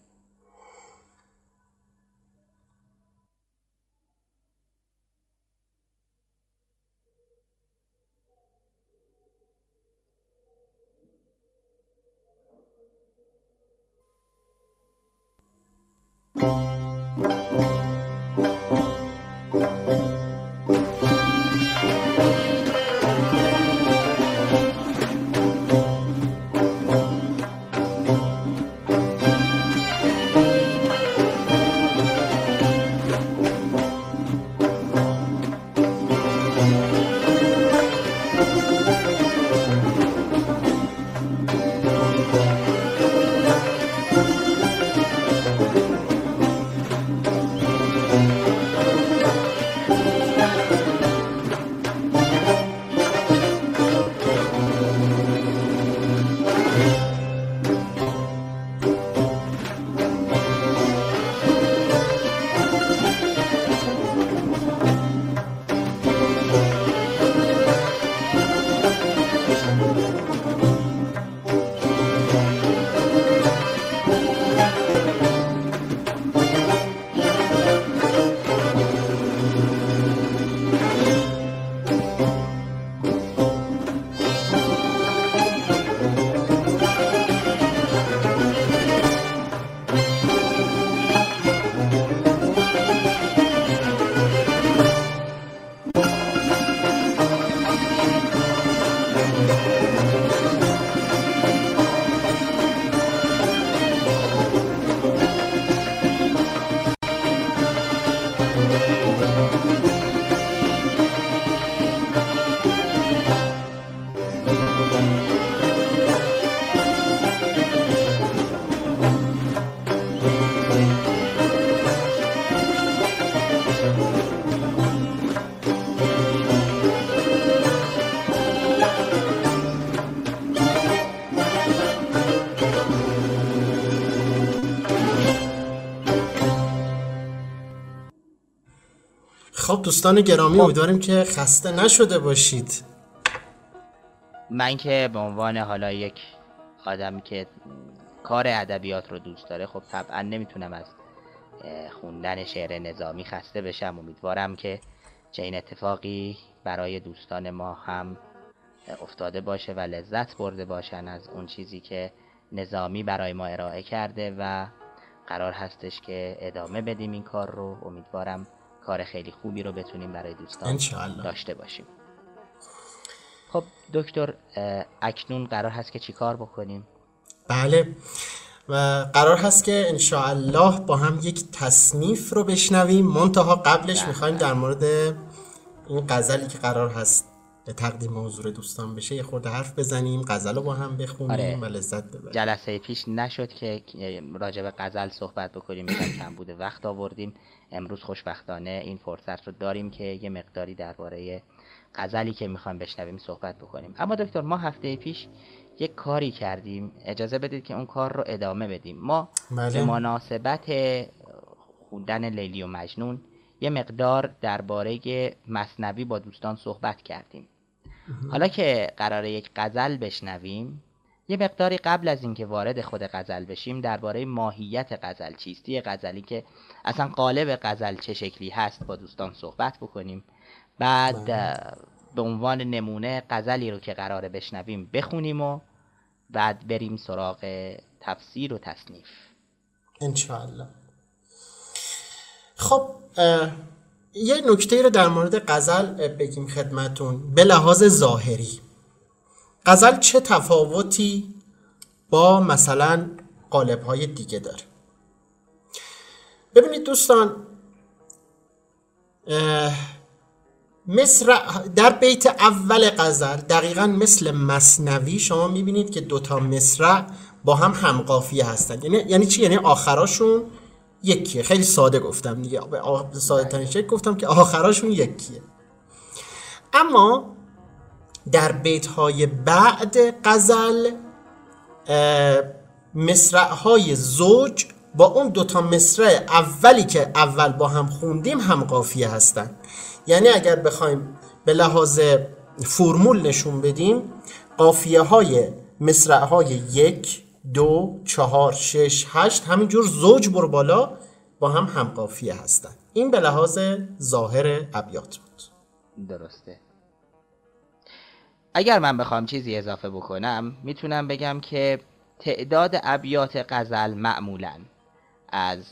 Speaker 3: دوستان گرامی امیدواریم که خسته نشده باشید.
Speaker 2: من که به عنوان حالا یک آدمی که کار ادبیات رو دوست داره خب طبعا نمی‌تونم از خوندن شعر نظامی خسته بشم. امیدوارم که چه اتفاقی برای دوستان ما هم افتاده باشه و لذت برده باشن از اون چیزی که نظامی برای ما ارائه کرده و قرار هستش که ادامه بدیم این کار رو. امیدوارم کار خیلی خوبی رو بتونیم برای دوستان داشته باشیم. خب دکتر اکنون قرار هست که چیکار بکنیم؟
Speaker 3: بله. و قرار هست که انشاءالله با هم یک تصنیف رو بشنویم. منتها قبلش بله. می‌خوایم در مورد این غزلی که قرار هست به تقدیم حضور دوستان بشه یه خورده حرف بزنیم غزل رو با هم بخونیم آره. و لذت ببریم.
Speaker 2: جلسه پیش نشد که راجع به غزل صحبت بکنیم کم بوده وقت آوردیم. امروز خوشبختانه این فرصت رو داریم که یه مقداری درباره غزلی که می‌خوایم بشنویم صحبت بکنیم. اما دکتر ما هفته پیش یک کاری کردیم. اجازه بدید که اون کار رو ادامه بدیم. ما بله. به مناسبت خوندن لیلی و مجنون یه مقدار درباره مصنوی با دوستان صحبت کردیم. حالا که قراره یک غزل بشنویم یه مقداری قبل از اینکه وارد خود غزل بشیم درباره ماهیت غزل چیستی غزلی که اصلا قالب غزل چه شکلی هست با دوستان صحبت بکنیم. بعد بله. به عنوان نمونه غزلی رو که قراره بشنویم بخونیم و بعد بریم سراغ تفسیر و تصنیف.
Speaker 3: انشاءالله. خب یه نکته رو در مورد غزل بگیم خدمتون به لحاظ ظاهری. غزل چه تفاوتی با مثلا قالب های دیگه داره؟ ببینید دوستان مصر در بیت اول غزل دقیقا مثل مصنوی شما می‌بینید که دوتا مصرع با هم همقافیه هستن. یعنی یعنی چی؟ یعنی آخراشون یکیه. خیلی ساده گفتم دیگه. به ساده ترین شکل گفتم که آخراشون یکیه. اما در بیت های بعد غزل مصرع های زوج با اون دوتا مصرع اولی که اول با هم خوندیم هم قافیه هستن. یعنی اگر بخوایم به لحاظ فرمول نشون بدیم قافیه های مصرع های یک دو چهار شش هشت همینجور زوج بر بالا با هم هم قافیه هستن. این به لحاظ ظاهر ابیات بود.
Speaker 2: درسته. اگر من بخوام چیزی اضافه بکنم می‌تونم بگم که تعداد ابیات غزل معمولا از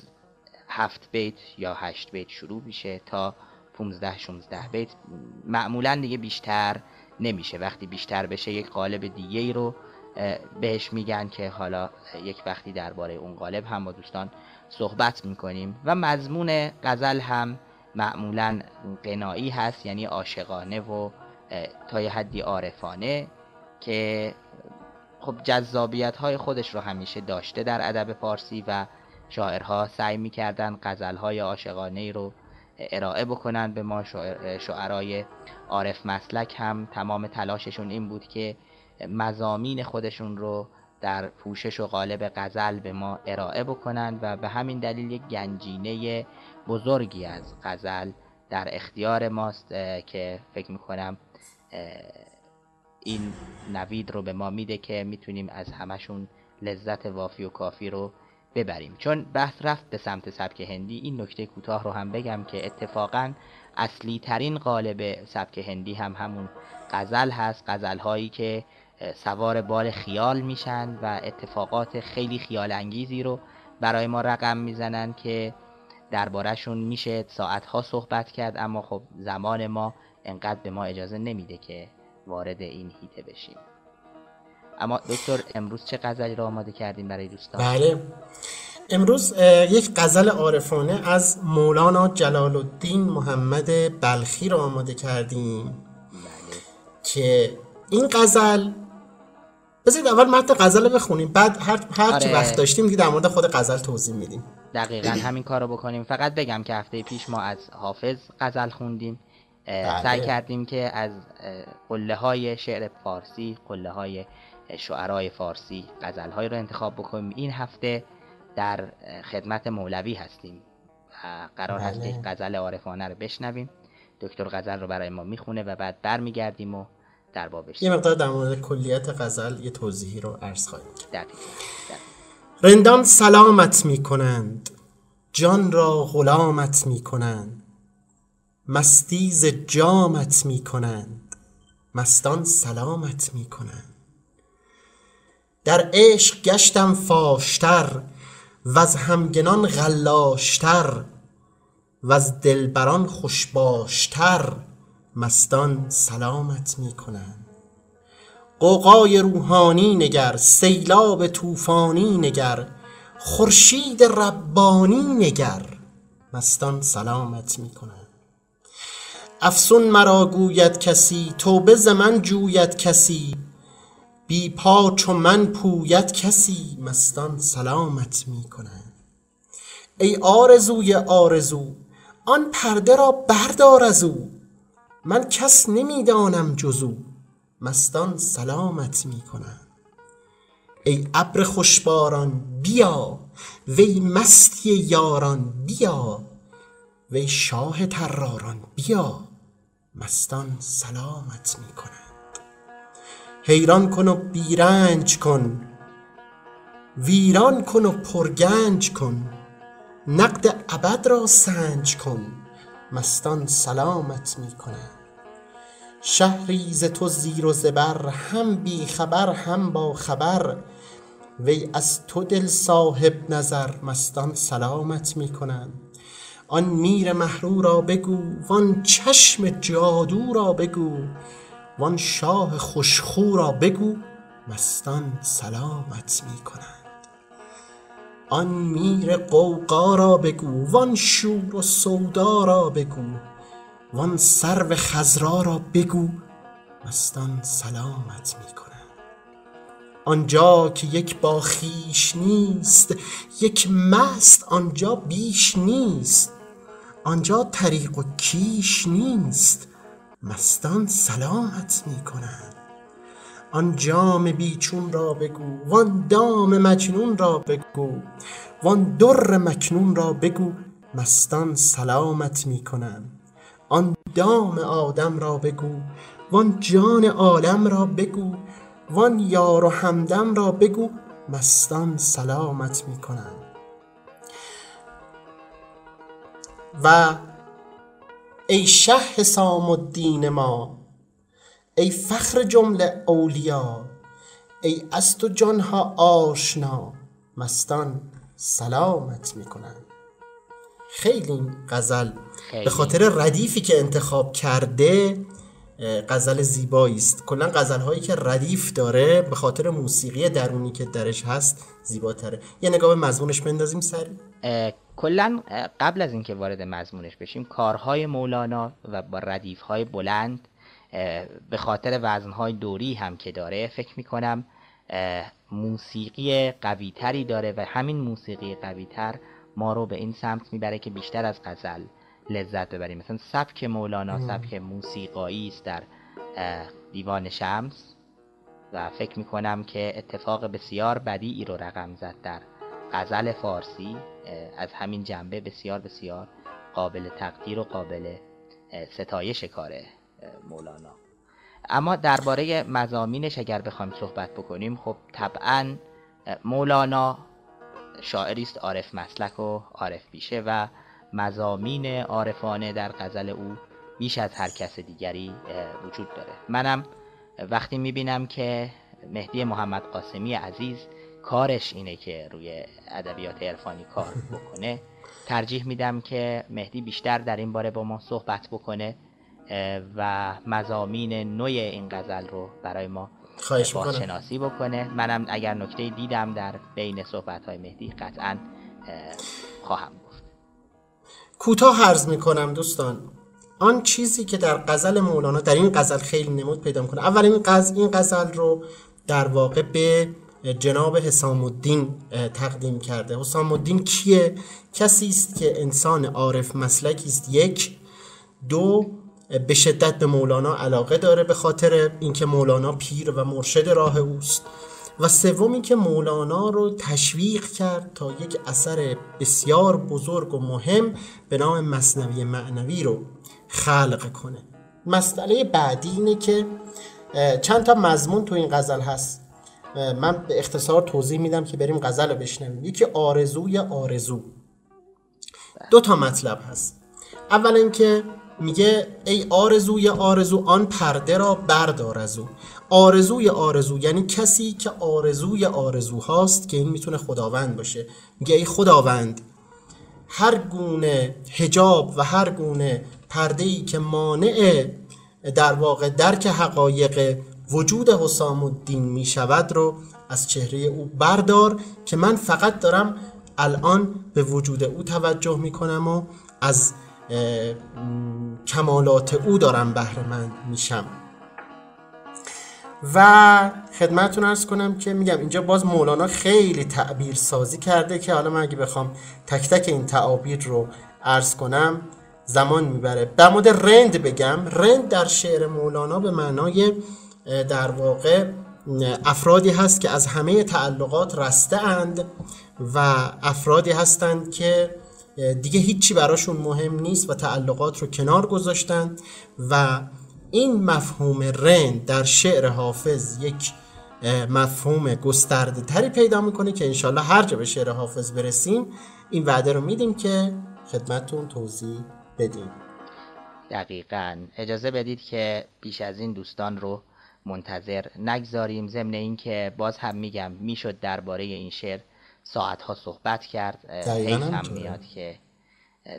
Speaker 2: هفت بیت یا هشت بیت شروع میشه تا 15 16 بیت. معمولا دیگه بیشتر نمیشه. وقتی بیشتر بشه یک قالب دیگه ای رو بهش میگن که حالا یک وقتی درباره اون قالب هم با دوستان صحبت می‌کنیم. و مضمون غزل هم معمولا قنایی هست یعنی عاشقانه و تا یه حدی عارفانه که خب جذابیت های خودش رو همیشه داشته در ادب فارسی و شاعرها سعی می‌کردن غزل های عاشقانه رو ارائه بکنن. به ما شعرهای عارف مسلک هم تمام تلاششون این بود که مزامین خودشون رو در پوشش و قالب غزل به ما ارائه بکنن و به همین دلیل یک گنجینه بزرگی از غزل در اختیار ماست که فکر می‌کنم این نوید رو به ما میده که می‌تونیم از همشون لذت وافی و کافی رو ببریم. چون بحث رفت به سمت سبک هندی این نکته کوتاه رو هم بگم که اتفاقا اصلی ترین قالب سبک هندی هم همون غزل هست. غزل هایی که سوار بال خیال میشن و اتفاقات خیلی خیال انگیزی رو برای ما رقم می‌زنن که دربارهشون میشه ساعتها صحبت کرد اما خب زمان ما انقدر به ما اجازه نمیده که وارد این هیته بشیم. اما دکتر امروز چه غزلی رو آماده کردیم برای دوستان؟
Speaker 3: بله. امروز یک غزل عارفانه از مولانا جلال الدین محمد بلخی رو آماده کردیم. بله. که این غزل بذارید اول متن غزل بخونیم. بعد هر هر آره. وقت داشتیم که در مورد خود غزل توضیح میدیم.
Speaker 2: دقیقا همین کار رو بکنیم. فقط بگم که هفته پیش ما از حافظ غزل خوندیم. بله. سعی کردیم که از قله های شعر فارسی قله های شعرهای فارسی غزل های رو انتخاب بکنیم. این هفته در خدمت مولوی هستیم. قرار هست
Speaker 3: بله.
Speaker 2: که غزل عارفانه رو بشنویم. دکتر غزل رو برای ما می‌خونه و بعد برمیگردیم و در بابش.
Speaker 3: یه مقدار در مورد کلیت غزل یه توضیحی رو عرض خواهیم کرد. رندان سلامت می کنند جان را غلامت می کنند مستی ز جامت می کنند مستان سلامت می کنند در عشق گشتم فاشتر و از همگنان غلاشتر و از دلبران خوشباشتر. مستان سلامت می کنند قوقای روحانی نگر سیلاب طوفانی نگر خورشید ربانی نگر مستان سلامت می کنند افسون مرا گوید کسی توبه ز من جوید کسی بی پا چو من پوید کسی مستان سلامت می کنند ای آرزوی آرزو آن پرده را بردار از او. من کس نمی‌دانم جز او. مستان سلامت می کنند ای ابر خوشباران بیا. وی مستی یاران بیا. وی شاه طراران بیا. مستان سلامت می کنند حیران کن و بیرنج کن. ویران کن و پرگنج کن. نقد ابد را سنج کن. مستان سلامت می کنند شهری ز تو زیر و زبر هم بی خبر هم با خبر. وی از تو دل صاحب نظر مستان سلامت می کنند آن میر محرو را بگو وان چشم جادو را بگو وان شاه خوشخو را بگو مستان سلامت می کنند آن میر قوقا را بگو وان شور و سودا را بگو وان سرو خضرا را بگو مستان سلامت می کنند آنجا که یک با خویش نیست یک مست آنجا بیش نیست آنجا طریق و کیش نیست مستان سلامت می کنند آن جام بیچون را بگو وان دام مجنون را بگو وان در مکنون را بگو مستان سلامت می آن دام آدم را بگو وان جان عالم را بگو وان یار و همدم را بگو مستان سلامت می و ای شه حسام الدین ما ای فخر جمله اولیا ای از تو جانها آشنا مستان سلامت می کنند خیلی این غزل
Speaker 2: خیلی.
Speaker 3: به خاطر ردیفی که انتخاب کرده غزل زیبایی است. کلا غزل هایی که ردیف داره به خاطر موسیقی درونی که درش هست زیباتره. یه نگاه به مضمونش بندازیم سری
Speaker 2: کلا قبل از اینکه وارد مضمونش بشیم کارهای مولانا و با ردیفهای بلند اه، به خاطر وزنهای دوری هم که داره فکر می‌کنم موسیقی قویتری داره و همین موسیقی قویتر ما رو به این سمت می‌بره که بیشتر از غزل لذت ببریم. مثلا سبک مولانا سبک موسیقایی است در دیوان شمس و فکر می‌کنم که اتفاق بسیار بدیعی رو رقم زد در غزل فارسی از همین جنبه بسیار بسیار قابل تقدیر و قابل ستایش کار اه، مولانا. اما درباره مزامینش اگر بخوایم صحبت بکنیم خب طبعا مولانا شاعری است عارف مسلک و عارف بیشه و مزامین عارفانه در غزل او بیش از هر کس دیگری وجود داره. منم وقتی می‌بینم که مهدی محمد قاسمی عزیز کارش اینه که روی ادبیات عرفانی کار بکنه ترجیح میدم که مهدی بیشتر در این باره با ما صحبت بکنه. و مزامین نوع این غزل رو برای ما
Speaker 3: خواهش
Speaker 2: بازشناسی بکنه. منم اگر نکته دیدم در بین صحبت های مهدی قطعا اه، خواهم گفت.
Speaker 3: کوتاه عرض می‌کنم دوستان. آن چیزی که در غزل مولانا در این غزل خیلی نمود پیدا می‌کنه. اول این غزل این غزل رو در واقع به جناب حسام الدین تقدیم کرده. حسام الدین کیه؟ کسی است که انسان عارف مسلکی است. یک دو به شدت به مولانا علاقه داره به خاطر اینکه مولانا پیر و مرشد راه اوست. و سومی که مولانا رو تشویق کرد تا یک اثر بسیار بزرگ و مهم به نام مصنوی معنوی رو خلق کنه. مسئله بعدی اینه که چند تا مضمون تو این غزل هست. من به اختصار توضیح میدم که بریم غزل رو بشنویم. یکی آرزوی آرزو. دو تا مطلب هست. اول اینکه میگه ای آرزوی آرزو آن پرده را بردار از او. آرزوی آرزو یعنی کسی که آرزوی آرزو هاست که این می‌تونه خداوند باشه. میگه ای خداوند هر گونه هجاب و هر گونه پرده ای که مانع در واقع درک حقایق وجود حسام الدین می شود رو از چهره او بردار که من فقط دارم الان به وجود او توجه می کنم و از کمالات او دارم بهره مند میشم. و خدمتتون ارز کنم که میگم اینجا باز مولانا خیلی تعبیر سازی کرده که حالا من اگه بخوام تک تک این تعابیر رو ارز کنم زمان می‌بره. در مورد رند بگم. رند در شعر مولانا به معنای در واقع افرادی هست که از همه تعلقات رسته اند و افرادی هستند که دیگه هیچی براشون مهم نیست و تعلقات رو کنار گذاشتن و این مفهوم رند در شعر حافظ یک مفهوم گسترده تری پیدا می‌کنه که انشالله هر جا به شعر حافظ برسیم این وعده رو میدیم که خدمتون توضیح بدیم.
Speaker 2: دقیقا. اجازه بدید که بیش از این دوستان رو منتظر نگذاریم. ضمن اینکه باز هم میگم می‌شد درباره این شعر ساعتها صحبت کرد. حیف هم میاد که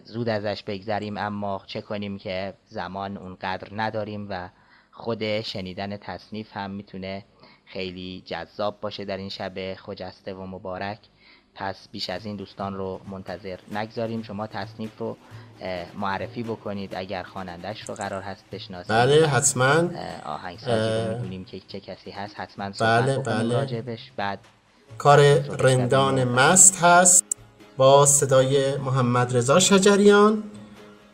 Speaker 2: زود ازش بگذریم اما چه کنیم که زمان اونقدر نداریم و خود شنیدن تصنیف هم می‌تونه خیلی جذاب باشه در این شب خجسته و مبارک. پس بیش از این دوستان رو منتظر نگذاریم. شما تصنیف رو معرفی بکنید. اگر خوانندش رو قرار هست بشناسید.
Speaker 3: بله حتما.
Speaker 2: آهنگسازی رو می‌دونیم که چه کسی هست. حتما
Speaker 3: بله بله.
Speaker 2: راجبش بعد
Speaker 3: کار رندان مست هست با صدای محمد رضا شجریان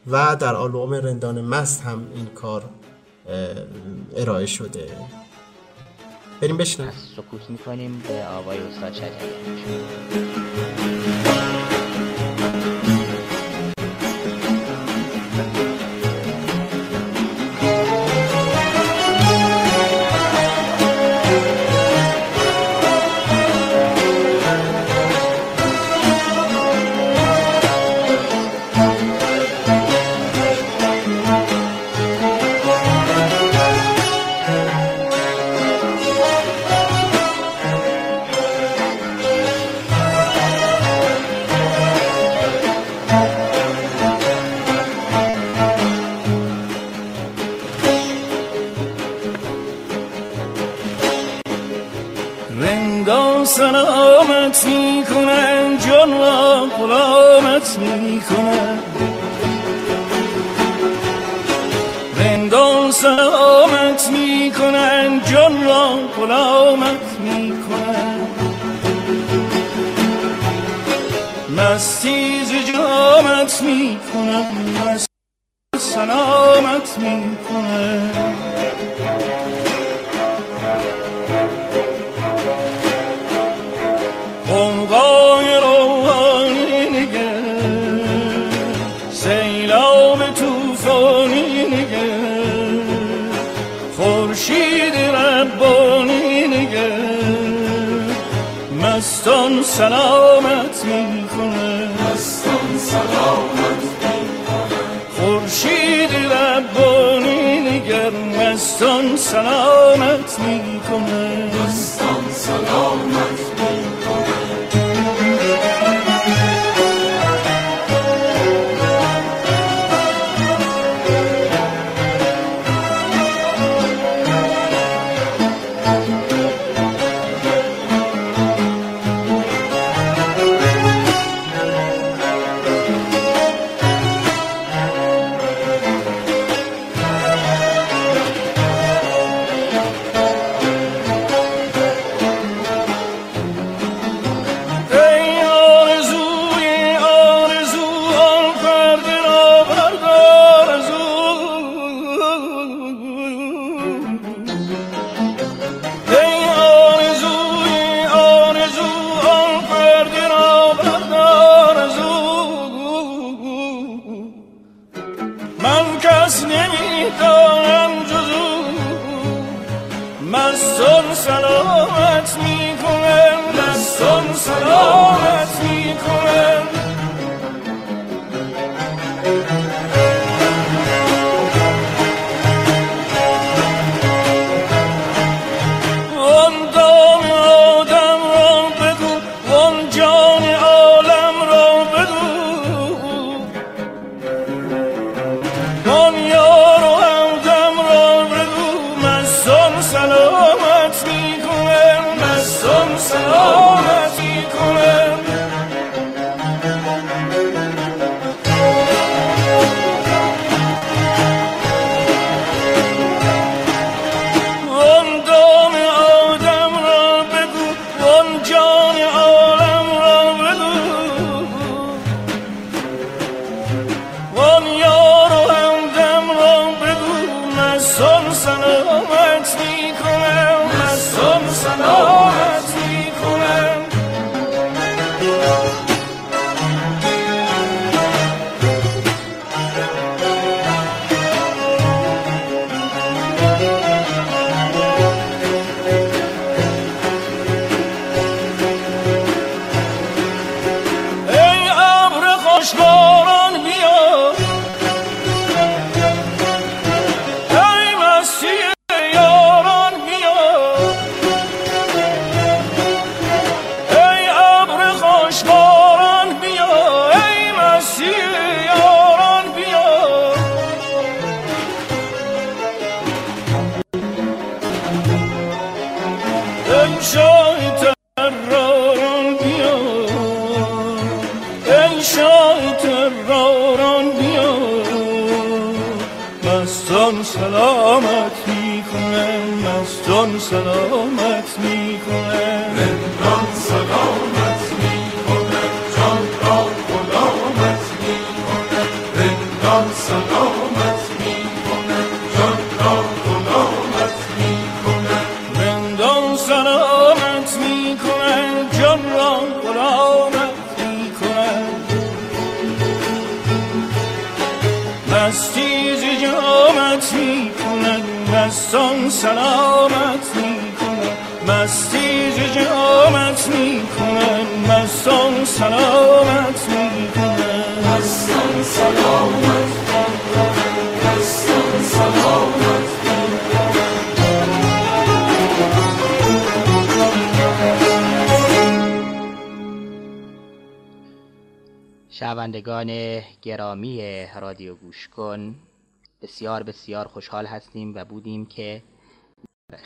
Speaker 3: و در آلبوم رندان مست هم این کار ارائه شده. بریم بشنم
Speaker 2: سکوت می‌کنیم به آوای استاد شجریان.
Speaker 4: غلامت می‌کنم. مستی ز جامت می می‌کنم. سلامت می‌کنه. مستان سلامت خورشید ربانی نگر مستان سلامت می‌کنه.
Speaker 2: شنوندگان گوش کن. بسیار بسیار خوشحال هستیم و بودیم که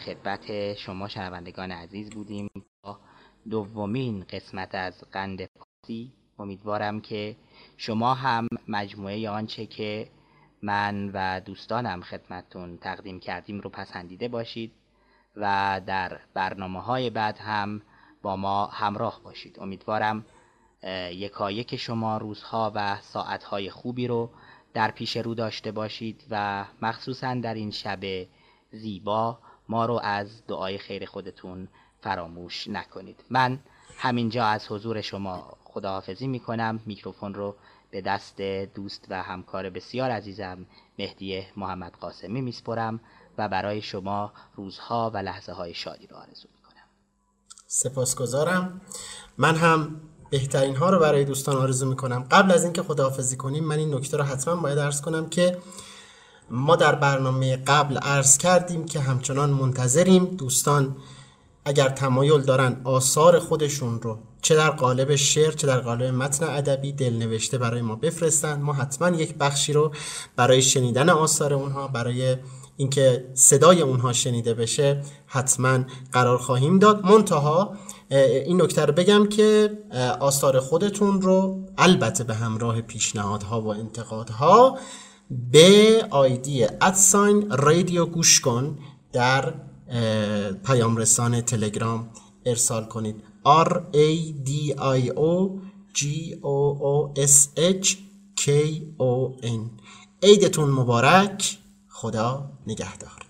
Speaker 2: خدمت شما شنوندگان عزیز بودیم با دومین قسمت از قند پاسی امیدوارم که شما هم مجموعه آنچه که من و دوستانم خدمتتون تقدیم کردیم رو پسندیده باشید و در برنامه های بعد هم با ما همراه باشید. امیدوارم یکایک شما روزها و ساعتهای خوبی رو در پیش رو داشته باشید و مخصوصا در این شب زیبا ما رو از دعای خیر خودتون فراموش نکنید. من همینجا از حضور شما خداحافظی می کنم میکروفون رو به دست دوست و همکار بسیار عزیزم مهدی محمد قاسمی میسپرم و برای شما روزها و لحظه های شادی رو آرزو می کنم
Speaker 3: سپاسگزارم. من هم بهترین ها رو برای دوستان آرزو می‌کنم. قبل از اینکه خداحافظی کنیم من این نکته رو حتما باید ارز کنم که ما در برنامه قبل عرض کردیم که همچنان منتظریم دوستان اگر تمایل دارن آثار خودشون رو چه در قالب شعر چه در قالب متن ادبی دلنوشته برای ما بفرستن. ما حتما یک بخشی رو برای شنیدن آثار اونها برای اینکه صدای اونها شنیده بشه حتما قرار خواهیم داد. منتها این نکته رو بگم که آثار خودتون رو البته به همراه پیشنهادها و انتقادها به آیدی ادساین رادیو گوش کن در پیام رسان تلگرام ارسال کنید. R A D I O G O O S H K O N. عیدتون مبارک. خدا نگهدار.